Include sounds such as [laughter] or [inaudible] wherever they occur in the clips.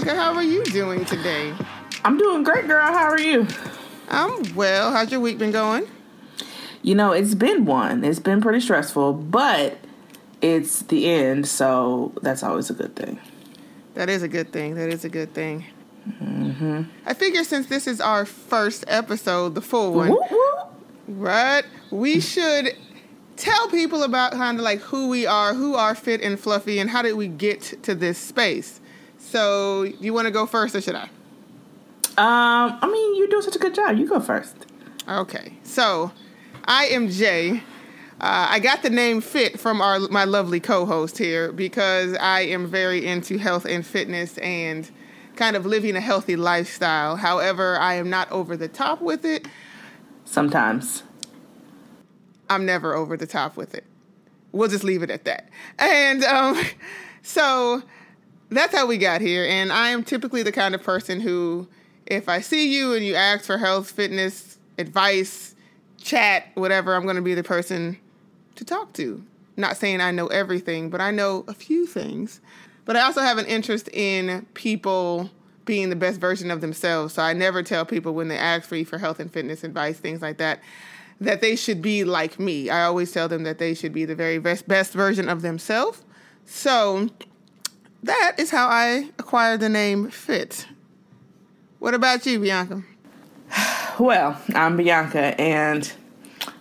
Bianca. How are you doing today? I'm doing great, girl. How are you? I'm well. How's your week been going? You know, it's been one. It's been pretty stressful, but it's the end, so that's always a good thing. That is a good thing. That is a good thing. Mm-hmm. I figure since this is our first episode, the full one, Whoop, whoop. right? We should tell people about kind of like who we are, who are fit and fluffy, and how did we get to this space. So, you want to go first, or should I? Um, I mean, you're doing such a good job. You go first. Okay, so I am Jay. Uh, I got the name Fit from our my lovely co-host here because I am very into health and fitness and kind of living a healthy lifestyle. However, I am not over the top with it. Sometimes. I'm never over the top with it. We'll just leave it at that. And um, [laughs] so that's how we got here. And I am typically the kind of person who, if I see you and you ask for health, fitness, advice, chat, whatever, I'm going to be the person to talk to. Not saying I know everything, but I know a few things. But I also have an interest in people being the best version of themselves. So I never tell people when they ask me for health and fitness advice, things like that, that they should be like me. I always tell them that they should be the very best, best version of themselves. So that is how I acquired the name Fit. What about you, Bianca? [sighs] Well, I'm Bianca, and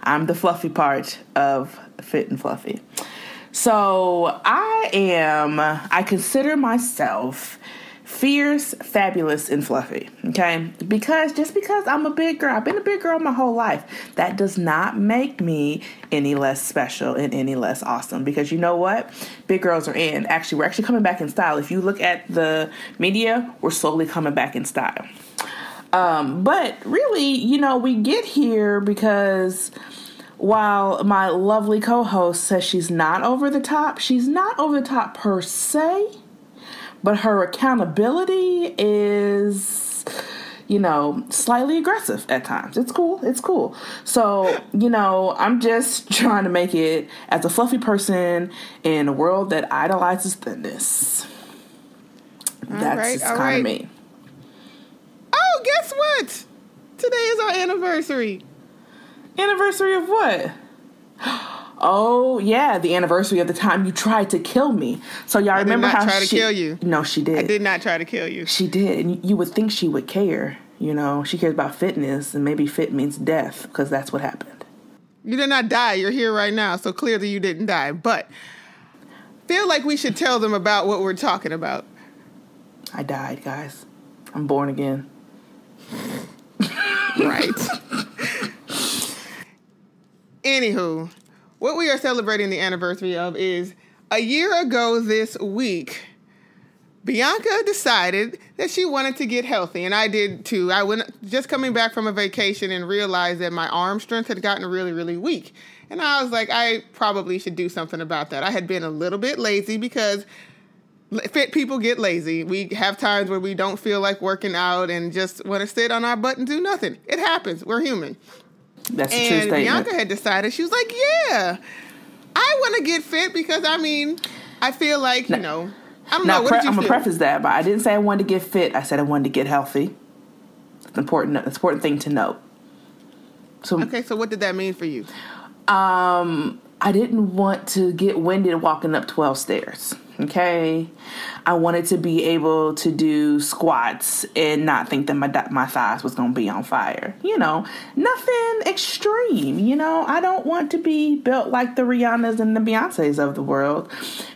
I'm the fluffy part of Fit and Fluffy. So I am, I consider myself fierce, fabulous, and fluffy. Okay? Because just because I'm a big girl, I've been a big girl my whole life, that does not make me any less special and any less awesome. Because you know what? Big girls are in. Actually, we're actually coming back in style. If you look at the media, we're slowly coming back in style. Um, but really, you know, we get here because while my lovely co host says she's not over the top, she's not over the top per se, but her accountability is, you know, slightly aggressive at times. It's cool. It's cool. So, you know, I'm just [laughs] trying to make it as a fluffy person in a world that idolizes thinness. That's right, just kind right. of me. Oh, guess what? Today is our anniversary. Anniversary of what? Oh yeah, the anniversary of the time you tried to kill me. So y'all did remember not how try to she? kill you. No, she did. I did not try to kill you. She did, and you would think she would care. You know, she cares about fitness, and maybe fit means death because that's what happened. You did not die. You're here right now, so clearly you didn't die. But feel like we should tell them about what we're talking about. I died, guys. I'm born again. Right. [laughs] Anywho, what we are celebrating the anniversary of is a year ago this week. Bianca decided that she wanted to get healthy, and I did too. I went just coming back from a vacation and realized that my arm strength had gotten really, really weak. And I was like, I probably should do something about that. I had been a little bit lazy because fit people get lazy. We have times where we don't feel like working out and just want to sit on our butt and do nothing. It happens. We're human. That's a true And statement. Bianca had decided she was like, "Yeah, I want to get fit because I mean, I feel like you know, I don't know. now, What pre- did you I'm feel? gonna preface that, but I didn't say I wanted to get fit. I said I wanted to get healthy. It's an important. It's important thing to note. So, Okay, so what did that mean for you? Um, I didn't want to get winded walking up 12 stairs. Okay. I wanted to be able to do squats and not think that my, my thighs was going to be on fire. You know, nothing extreme. You know, I don't want to be built like the Rihannas and the Beyoncés of the world.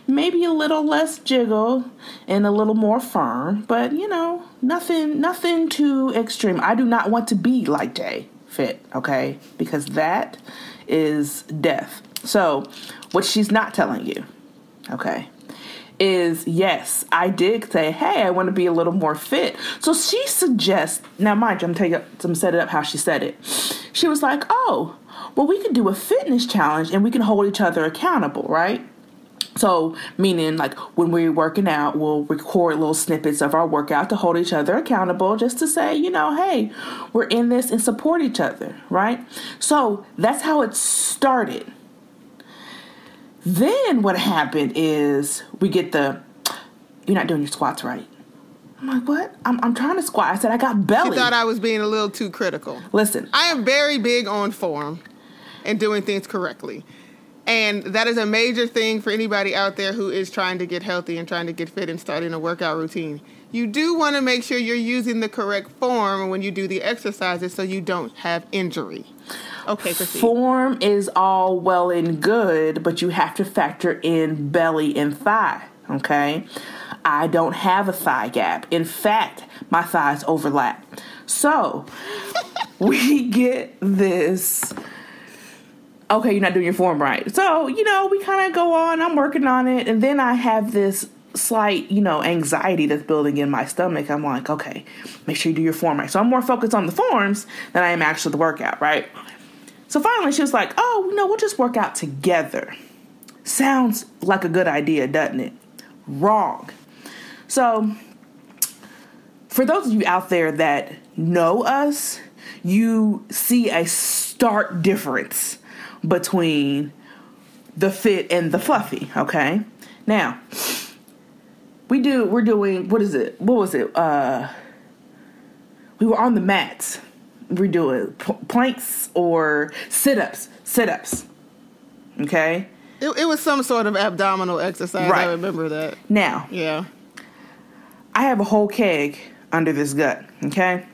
Maybe a little less jiggle and a little more firm, but you know, nothing, nothing too extreme. I do not want to be like Jay fit. Okay. Because that is death. So, what she's not telling you, okay, is yes, I did say, hey, I want to be a little more fit. So she suggests, now mind you, I'm taking, I'm set it up how she said it. She was like, oh, well, we could do a fitness challenge and we can hold each other accountable, right? So, meaning like when we're working out, we'll record little snippets of our workout to hold each other accountable, just to say, you know, hey, we're in this and support each other, right? So that's how it started. Then what happened is we get the, you're not doing your squats right. I'm like, what? I'm, I'm trying to squat. I said, I got belly. She thought I was being a little too critical. Listen, I am very big on form and doing things correctly. And that is a major thing for anybody out there who is trying to get healthy and trying to get fit and starting a workout routine. You do want to make sure you're using the correct form when you do the exercises so you don't have injury. Okay, proceed. form is all well and good, but you have to factor in belly and thigh, okay? I don't have a thigh gap. In fact, my thighs overlap. So, [laughs] we get this okay, you're not doing your form right. So, you know, we kind of go on, I'm working on it, and then I have this slight, you know, anxiety that's building in my stomach. I'm like, okay, make sure you do your form right. So I'm more focused on the forms than I am actually the workout, right? So finally she was like, oh, no, we'll just work out together. Sounds like a good idea, doesn't it? Wrong. So for those of you out there that know us, you see a stark difference between the fit and the fluffy, okay? Now, we do we're doing what is it? What was it? Uh we were on the mats. We're doing p- planks or sit-ups, sit-ups. Okay? It, it was some sort of abdominal exercise. Right. I remember that. Now, Yeah. I have a whole keg under this gut, okay?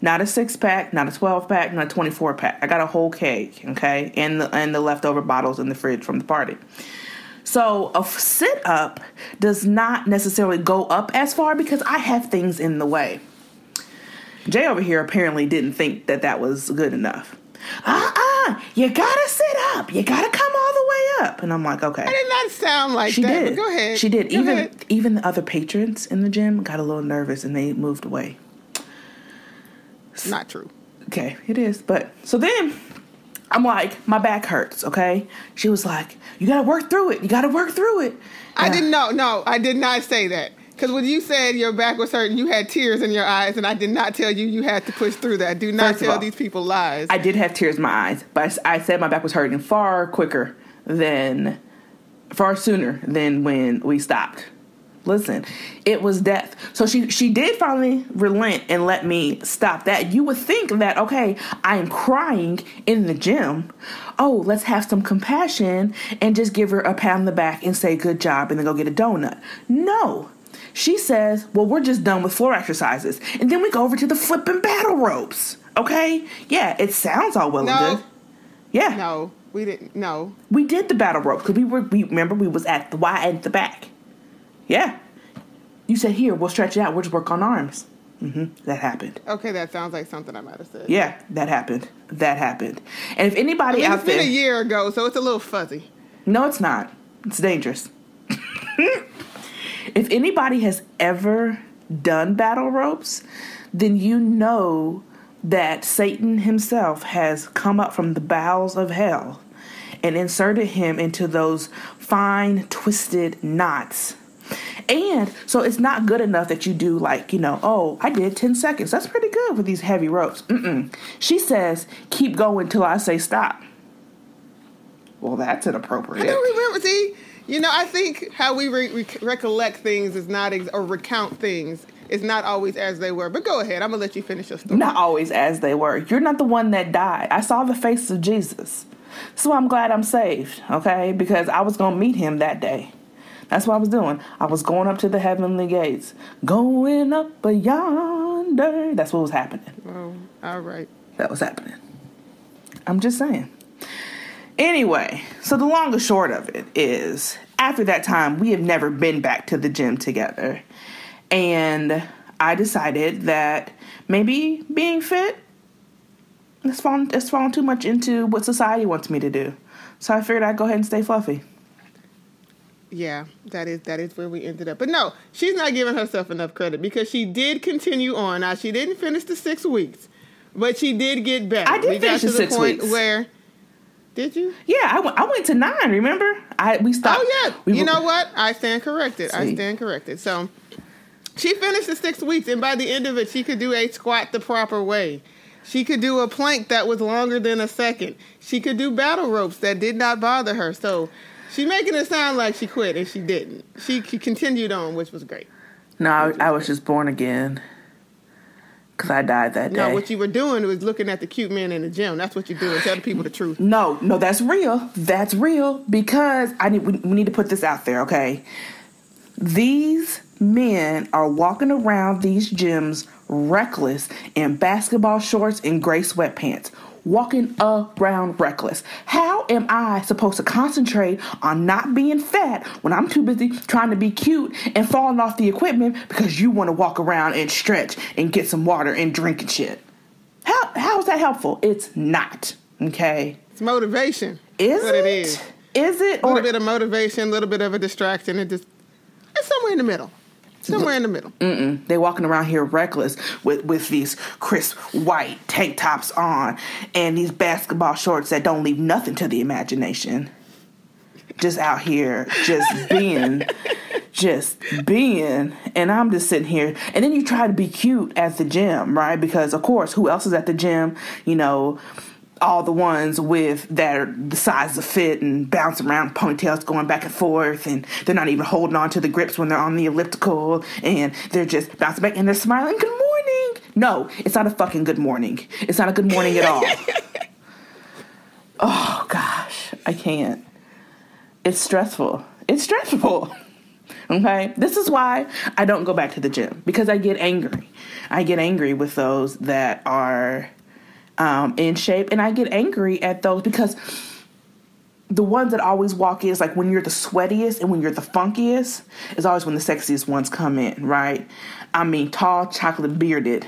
Not a six pack, not a 12 pack, not a 24 pack. I got a whole keg, okay? And the, and the leftover bottles in the fridge from the party. So a sit up does not necessarily go up as far because I have things in the way. Jay over here apparently didn't think that that was good enough. Uh uh you gotta sit up. You gotta come all the way up. And I'm like, okay. I did not sound like She that. did. Go ahead. She did. Go even ahead. even the other patrons in the gym got a little nervous and they moved away. Not true. Okay, it is. But so then I'm like, my back hurts, okay? She was like, You gotta work through it. You gotta work through it. I didn't know. No, I did not say that. Because when you said your back was hurting, you had tears in your eyes, and I did not tell you you had to push through that. Do not First tell all, these people lies. I did have tears in my eyes, but I said my back was hurting far quicker than far sooner than when we stopped. Listen, it was death. So she she did finally relent and let me stop that. You would think that okay, I am crying in the gym. Oh, let's have some compassion and just give her a pat on the back and say good job and then go get a donut. No. She says, "Well, we're just done with floor exercises." And then we go over to the flipping battle ropes. Okay? Yeah, it sounds all well No. and good. Yeah. no, we didn't. No. We did the battle rope because we were. We remember we was at the Y at the back. Yeah. You said here we'll stretch it out. We'll just work on arms. hmm That happened. Okay, that sounds like something I might have said. Yeah, that happened. That happened. And if I anybody mean, out it's been a year ago, so it's a little fuzzy. no, it's not. It's dangerous. [laughs] if anybody has ever done battle ropes, then you know that Satan himself has come up from the bowels of hell and inserted him into those fine, twisted knots. And so it's not good enough that you do like, you know, oh, I did 10 seconds. That's pretty good with these heavy ropes. Mm-mm. She says, keep going till I say stop. Well, that's inappropriate. I don't remember. See, you know, I think how we re- re- recollect things is not, ex- or recount things is not always as they were. But go ahead. I'm going to let you finish your story. Not always as they were. You're not the one that died. I saw the face of Jesus. So I'm glad I'm saved, okay? Because I was going to meet him that day. That's what I was doing. I was going up to the heavenly gates. Going up yonder. That's what was happening. Oh, all right. That was happening. I'm just saying. Anyway, so the long and short of it is after that time, we have never been back to the gym together. And I decided that maybe being fit has fallen, it's fallen too much into what society wants me to do. So I figured I'd go ahead and stay fluffy. Yeah, that is that is where we ended up. But no, she's not giving herself enough credit because she did continue on. Now she didn't finish the six weeks, but she did get better. I did we finish got the to six the point weeks. where did you? Yeah, I went, I went to nine, remember? I We stopped. Oh yeah. we you were- know what? I stand corrected. I stand corrected. So she finished the six weeks, and by the end of it, she could do a squat the proper way. She could do a plank that was longer than a second. She could do battle ropes that did not bother her. So she making it sound like she quit, and she didn't. She, she continued on, which was great. No, I, I was just born again. Because I died that day. No, what you were doing was looking at the cute men in the gym. That's what you're doing. Tell the people the truth. No, no, that's real. That's real because I need we, we need to put this out there, okay? These men are walking around these gyms reckless in basketball shorts and gray sweatpants walking around reckless. How am I supposed to concentrate on not being fat when I'm too busy trying to be cute and falling off the equipment because you want to walk around and stretch and get some water and drink and shit? How how is that helpful? It's not. Okay. It's motivation. Is what it? it is. Is it? A little Or bit of motivation, a little bit of a distraction, and just it's somewhere in the middle. Somewhere in the middle. Mm-mm. they walking around here reckless with with these crisp white tank tops on and these basketball shorts that don't leave nothing to the imagination. Just out here, just [laughs] being, just being, and I'm just sitting here. And then you try to be cute at the gym, right? Because of course, who else is at the gym? You know, all the ones with that are the size of fit and bouncing around ponytails going back and forth and they're not even holding on to the grips when they're on the elliptical and they're just bouncing back and they're smiling good morning. No it's not a fucking good morning. It's not a good morning at all. [laughs] Oh gosh. I can't. It's stressful. It's stressful. [laughs] Okay? This is why i don't go back to the gym because i get angry. I get angry with those that are um, in shape, and I get angry at those because the ones that always walk in is like when you're the sweatiest and when you're the funkiest is always when the sexiest ones come in, right? I mean, tall, chocolate bearded.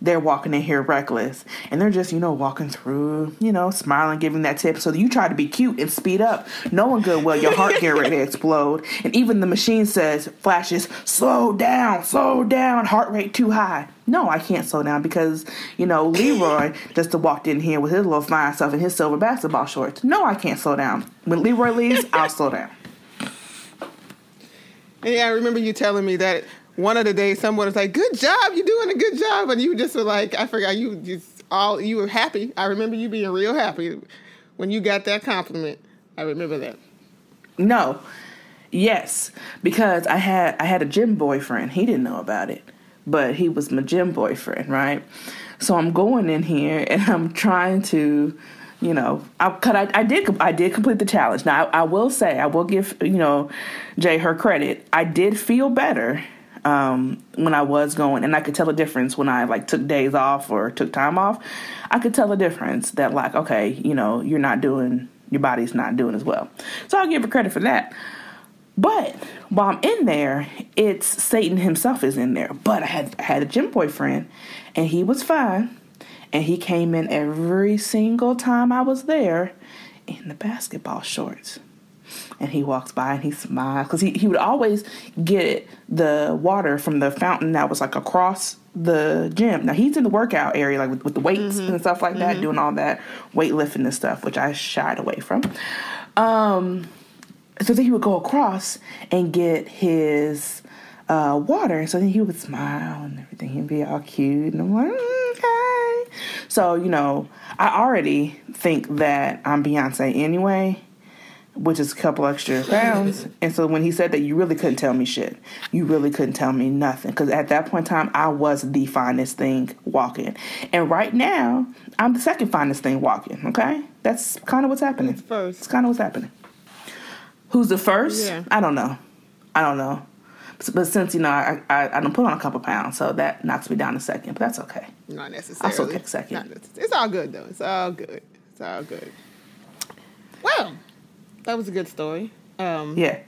They're walking in here reckless, and they're just you know walking through, you know, smiling, giving that tip. So you try to be cute and speed up, knowing good well your heart get ready to explode, and even the machine says flashes, slow down, slow down, heart rate too high. No, I can't slow down because, you know, Leroy [laughs] just walked in here with his little fine stuff and his silver basketball shorts. No, I can't slow down. When Leroy leaves, I'll slow down. [laughs] And yeah, I remember you telling me that one of the days someone was like, "Good job, you're doing a good job," and you just were like, "I forgot you just all you were happy." I remember you being real happy when you got that compliment. I remember that. No. Yes, because I had I had a gym boyfriend. He didn't know about it, but he was my gym boyfriend, right? So I'm going in here and I'm trying to, you know, I cause I, I did I did complete the challenge. Now I, I will say I will give you know Jay her credit. I did feel better um, when I was going, and I could tell a difference when I like took days off or took time off. I could tell a difference that like okay, you know, you're not doing your body's not doing as well. So I'll give her credit for that. But while I'm in there, it's Satan himself is in there. But I had had a gym boyfriend, and he was fine, and he came in every single time I was there in the basketball shorts. And he walks by and he smiles because he, he would always get the water from the fountain that was like across the gym. Now he's in the workout area, like with, with the weights and stuff like that, doing all that weightlifting and stuff, which I shied away from. Um, so then he would go across and get his uh, water. So then he would smile and everything. He'd be all cute. And I'm like, "Mm, okay. So, you know, I already think that I'm Beyonce anyway, which is a couple extra pounds. [laughs] And so when he said that, you really couldn't tell me shit. You really couldn't tell me nothing. Because at that point in time, I was the finest thing walking. And right now, I'm the second finest thing walking, okay? That's kind of what's happening. Who's first? It's kind of what's happening. Who's the first? Yeah. I don't know. I don't know. But, since you know I, I I done put on a couple pounds, so that knocks me down a second. But that's okay. Not necessarily. I'll still take second. Not It's all good though. It's all good. It's all good. Well, that was a good story. Um, Yeah.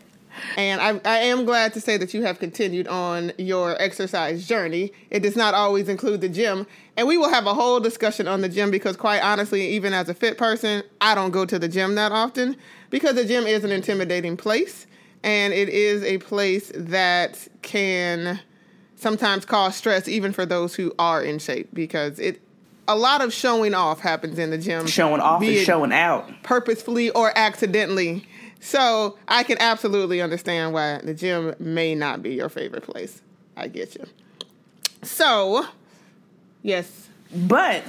And I, I am glad to say that you have continued on your exercise journey. It does not always include the gym. And we will have a whole discussion on the gym because, quite honestly, even as a fit person, I don't go to the gym that often because the gym is an intimidating place. And it is a place that can sometimes cause stress, even for those who are in shape, because it. A lot of showing off happens in the gym. Showing off and showing out. purposefully or accidentally. So I can absolutely understand why the gym may not be your favorite place. I get you. So, yes, But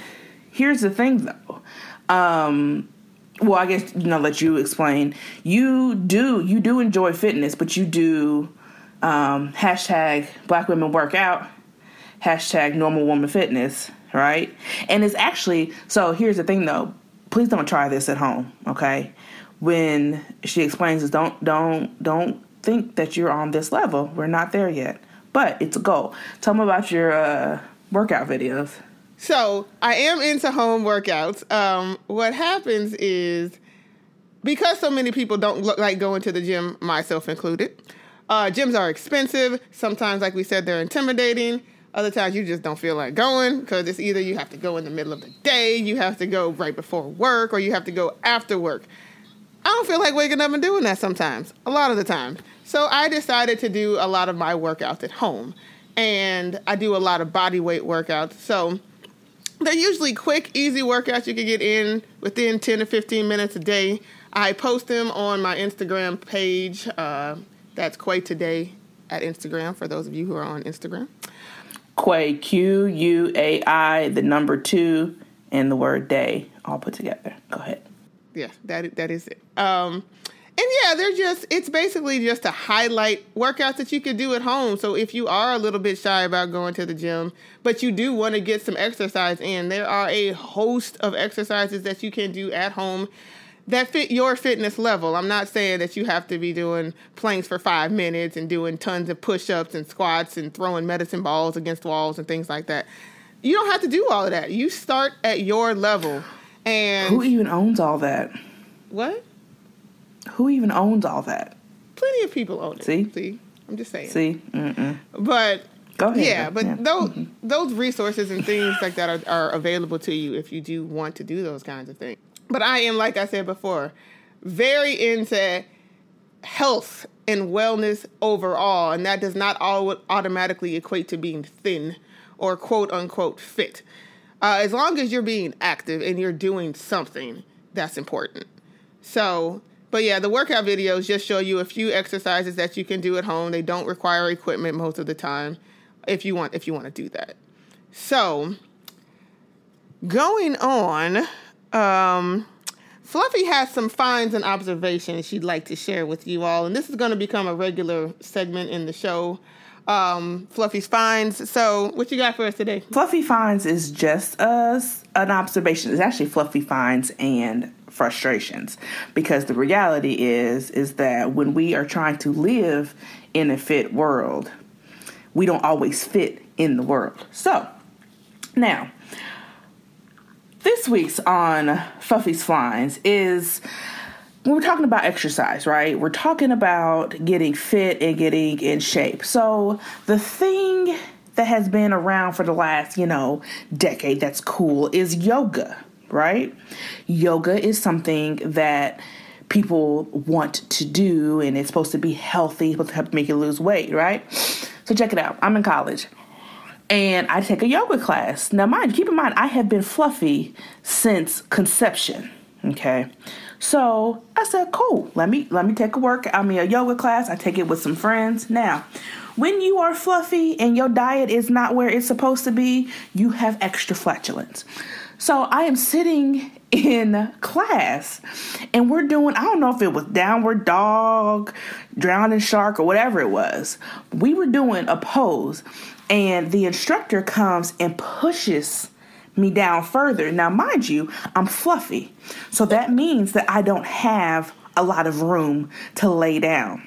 here's the thing, though. Um, well, I guess you know. Let you explain. You do you do enjoy fitness, but you do um, hashtag Black Women Workout, hashtag Normal Woman Fitness, right? And it's actually so. Here's the thing, though. Please don't try this at home, okay? When she explains this, don't don't don't think that you're on this level. We're not there yet, but it's a goal. Tell them about your uh, workout videos. So I am into home workouts. Um, what happens is because so many people don't look like going to the gym, myself included. Uh, gyms are expensive. Sometimes, like we said, they're intimidating. Other times, you just don't feel like going because it's either you have to go in the middle of the day, you have to go right before work, or you have to go after work. I don't feel like waking up and doing that sometimes, a lot of the time. So I decided to do a lot of my workouts at home. And I do a lot of body weight workouts. So they're usually quick, easy workouts you can get in within 10 to 15 minutes a day. I post them on my Instagram page. Uh, that's Quai2Day at Instagram for those of you who are on Instagram. Quay, Q U A I, the number two, and the word day, all put together. Go ahead. Yeah, that that is it. Um, and yeah, they're just, it's basically just to highlight workouts that you could do at home. So if you are a little bit shy about going to the gym, but you do want to get some exercise in, there are a host of exercises that you can do at home that fit your fitness level. I'm not saying that you have to be doing planks for five minutes and doing tons of push ups and squats and throwing medicine balls against walls and things like that. You don't have to do all of that. You start at your level. And who even owns all that? What? Who even owns all that? Plenty of people own it. See, see, I'm just saying. See, Mm-mm. but go ahead. Yeah, but yeah. those mm-hmm. those resources and things like that are, are available to you if you do want to do those kinds of things. But I am, like I said before, very into health and wellness overall, and that does not all automatically equate to being thin or quote unquote fit. Uh, as long as you're being active and you're doing something, that's important. So but yeah, the workout videos just show you a few exercises that you can do at home. They don't require equipment most of the time if you want if you want to do that. So, going on, um, Fluffy has some finds and observations she'd like to share with you all, and this is going to become a regular segment in the show. Um, Fluffy's finds. So, what you got for us today? Fluffy finds is just us an observation. It's actually Fluffy finds and frustrations because the reality is is that when we are trying to live in a fit world we don't always fit in the world so now this week's on Fuffy's Finds is when we're talking about exercise, right? We're talking about getting fit and getting in shape. So, the thing that has been around for the last, you know, decade that's cool is yoga right? Yoga is something that people want to do and it's supposed to be healthy, supposed to help make you lose weight, right? So check it out. I'm in college and I take a yoga class. Now mind, keep in mind I have been fluffy since conception. Okay. So I said, cool, let me let me take a work. I mean a yoga class. I take it with some friends. Now, when you are fluffy and your diet is not where it's supposed to be, you have extra flatulence. So I am sitting in class and we're doing, I don't know if it was downward dog, drowning shark, or whatever it was. We were doing a pose and the instructor comes and pushes me down further. Now, mind you, I'm fluffy. So that means that I don't have a lot of room to lay down.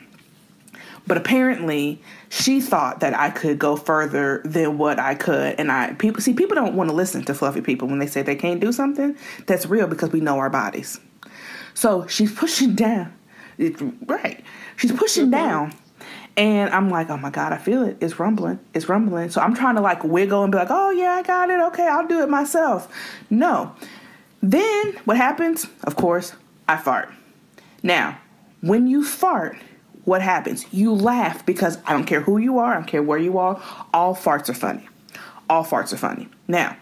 But apparently, she thought that I could go further than what I could. And I people see people don't want to listen to fluffy people when they say they can't do something. That's real because we know our bodies. So she's pushing down. It, right. She's pushing mm-hmm. down. And I'm like, oh my God, I feel it. It's rumbling. It's rumbling. So I'm trying to like wiggle and be like, oh yeah, I got it. Okay, I'll do it myself. No. Then what happens? Of course, I fart. Now, when you fart, what happens? You laugh because I don't care who you are, I don't care where you are, all farts are funny. All farts are funny. Now,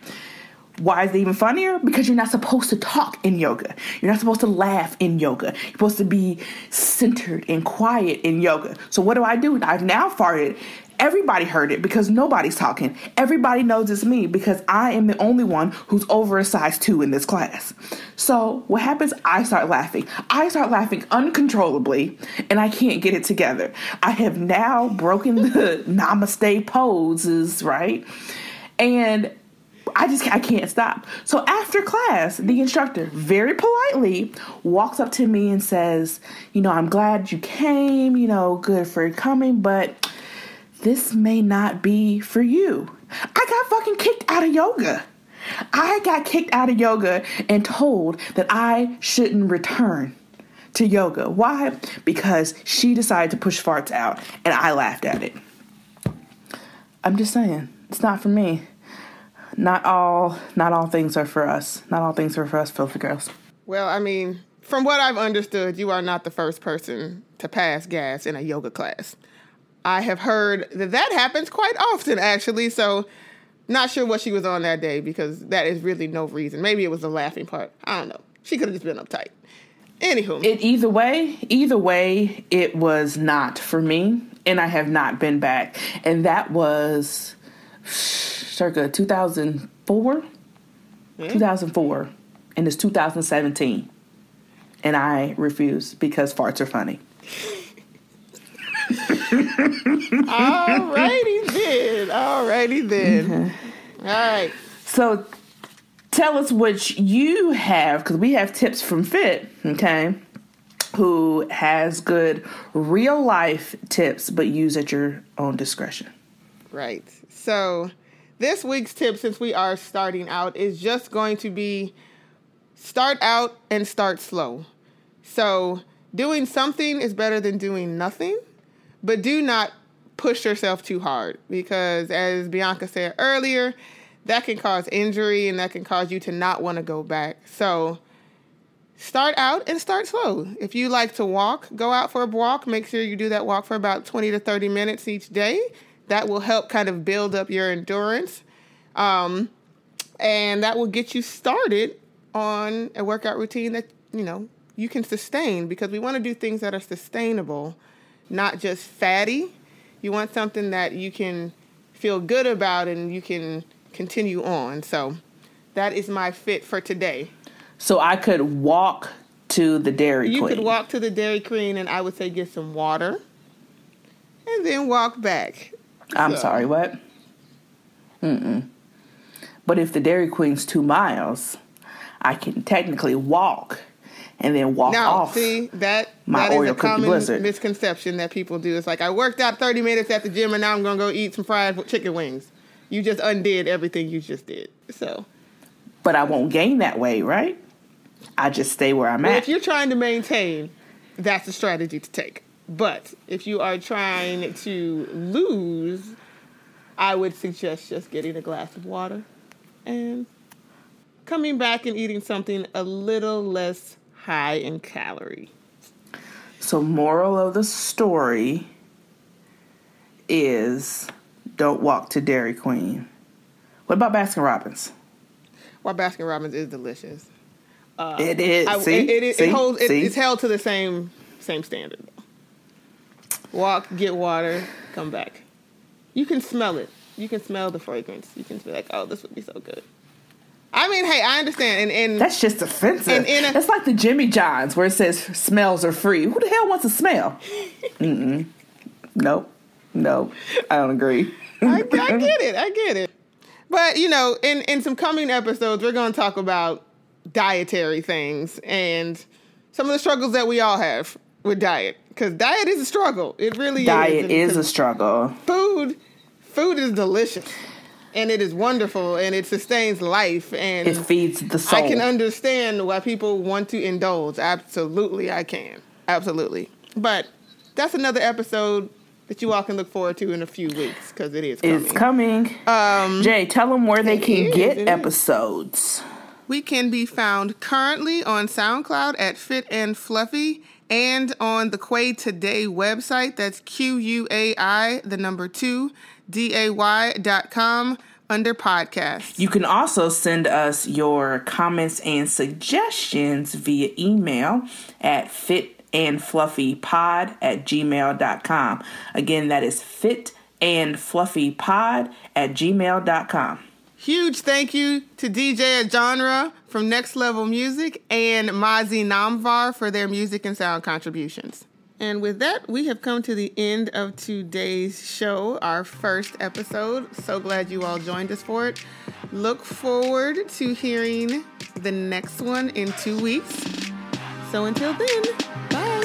why is it even funnier? Because you're not supposed to talk in yoga. You're not supposed to laugh in yoga. You're supposed to be centered and quiet in yoga. So what do I do? I've now farted Everybody heard it because nobody's talking. Everybody knows it's me because I am the only one who's over a size two in this class. So what happens? I start laughing. I start laughing uncontrollably and I can't get it together. I have now broken the [laughs] namaste poses, right? And I just I can't stop. So after class, the instructor very politely walks up to me and says, "You know, I'm glad you came. You know, good for coming, but this may not be for you. I got fucking kicked out of yoga. I got kicked out of yoga and told that I shouldn't return to yoga. Why? Because she decided to push farts out and I laughed at it. I'm just saying, it's not for me. Not all not all things are for us. Not all things are for us filthy girls. Well, I mean, from what I've understood, you are not the first person to pass gas in a yoga class. I have heard that that happens quite often, actually. So, not sure what she was on that day because that is really no reason. Maybe it was the laughing part. I don't know. She could have just been uptight. Anywho, it either way, either way, it was not for me, and I have not been back. And that was circa 2004, yeah. 2004, and it's 2017, and I refuse because farts are funny. Alrighty then. Alrighty then. Mm-hmm. All right. So tell us what you have, because we have tips from Fit, okay, who has good real life tips, but use at your own discretion. Right. So this week's tip, since we are starting out, is just going to be start out and start slow. So doing something is better than doing nothing but do not push yourself too hard because, as Bianca said earlier, that can cause injury and that can cause you to not want to go back. So, start out and start slow. If you like to walk, go out for a walk. Make sure you do that walk for about 20 to 30 minutes each day. That will help kind of build up your endurance. Um, and that will get you started on a workout routine that, you know, you can sustain because we want to do things that are sustainable not just fatty. You want something that you can feel good about and you can continue on. So that is my fit for today. So I could walk to the Dairy you Queen. You could walk to the Dairy Queen and I would say get some water and then walk back. I'm so. sorry, what? Mm-mm. But if the Dairy Queen's two miles, I can technically walk and then walk now, off. See that my that is a common blizzard. misconception that people do. It's like I worked out thirty minutes at the gym and now I'm gonna go eat some fried chicken wings. You just undid everything you just did. So, but I won't gain that weight, right? I just stay where I'm well, at. If you're trying to maintain, that's a strategy to take. But if you are trying to lose, I would suggest just getting a glass of water and coming back and eating something a little less high in calorie. So, moral of the story is don't walk to Dairy Queen. What about Baskin Robbins? Well, Baskin Robbins is delicious. Uh, it is. I, See? It, it, See? it holds. It, it's held to the same same standard. Walk, get water, come back. You can smell it. You can smell the fragrance. You can be like, oh, this would be so good. I mean, hey, I understand, and, and that's just offensive. And, That's like the Jimmy Johns where it says smells are free. Who the hell wants a smell? [laughs] Mm-mm. Nope, nope. I don't agree. I, I get it. I get it. But you know, in in some coming episodes, we're going to talk about dietary things and some of the struggles that we all have with diet. Because diet is a struggle. It really diet is. Diet is a struggle. Food, food is delicious and it is wonderful and it sustains life and it feeds the soul. I can understand why people want to indulge. Absolutely, I can. Absolutely. But that's another episode that you all can look forward to in a few weeks because it is coming. It's coming. Um, Jay, tell them where they can is, get episodes. We can be found currently on SoundCloud at Fit and Fluffy and on the Quai2Day website. That's Q U A I, the number two, D A Y dot com under podcast. You can also send us your comments and suggestions via email at fit and fluffy pod at gmail.com. Again, that is fit and fluffypod at gmail.com. Huge thank you to DJ at Genre from Next Level Music and Mazi Namvar for their music and sound contributions. And with that, we have come to the end of today's show, our first episode. So glad you all joined us for it. Look forward to hearing the next one in two weeks. So until then, bye.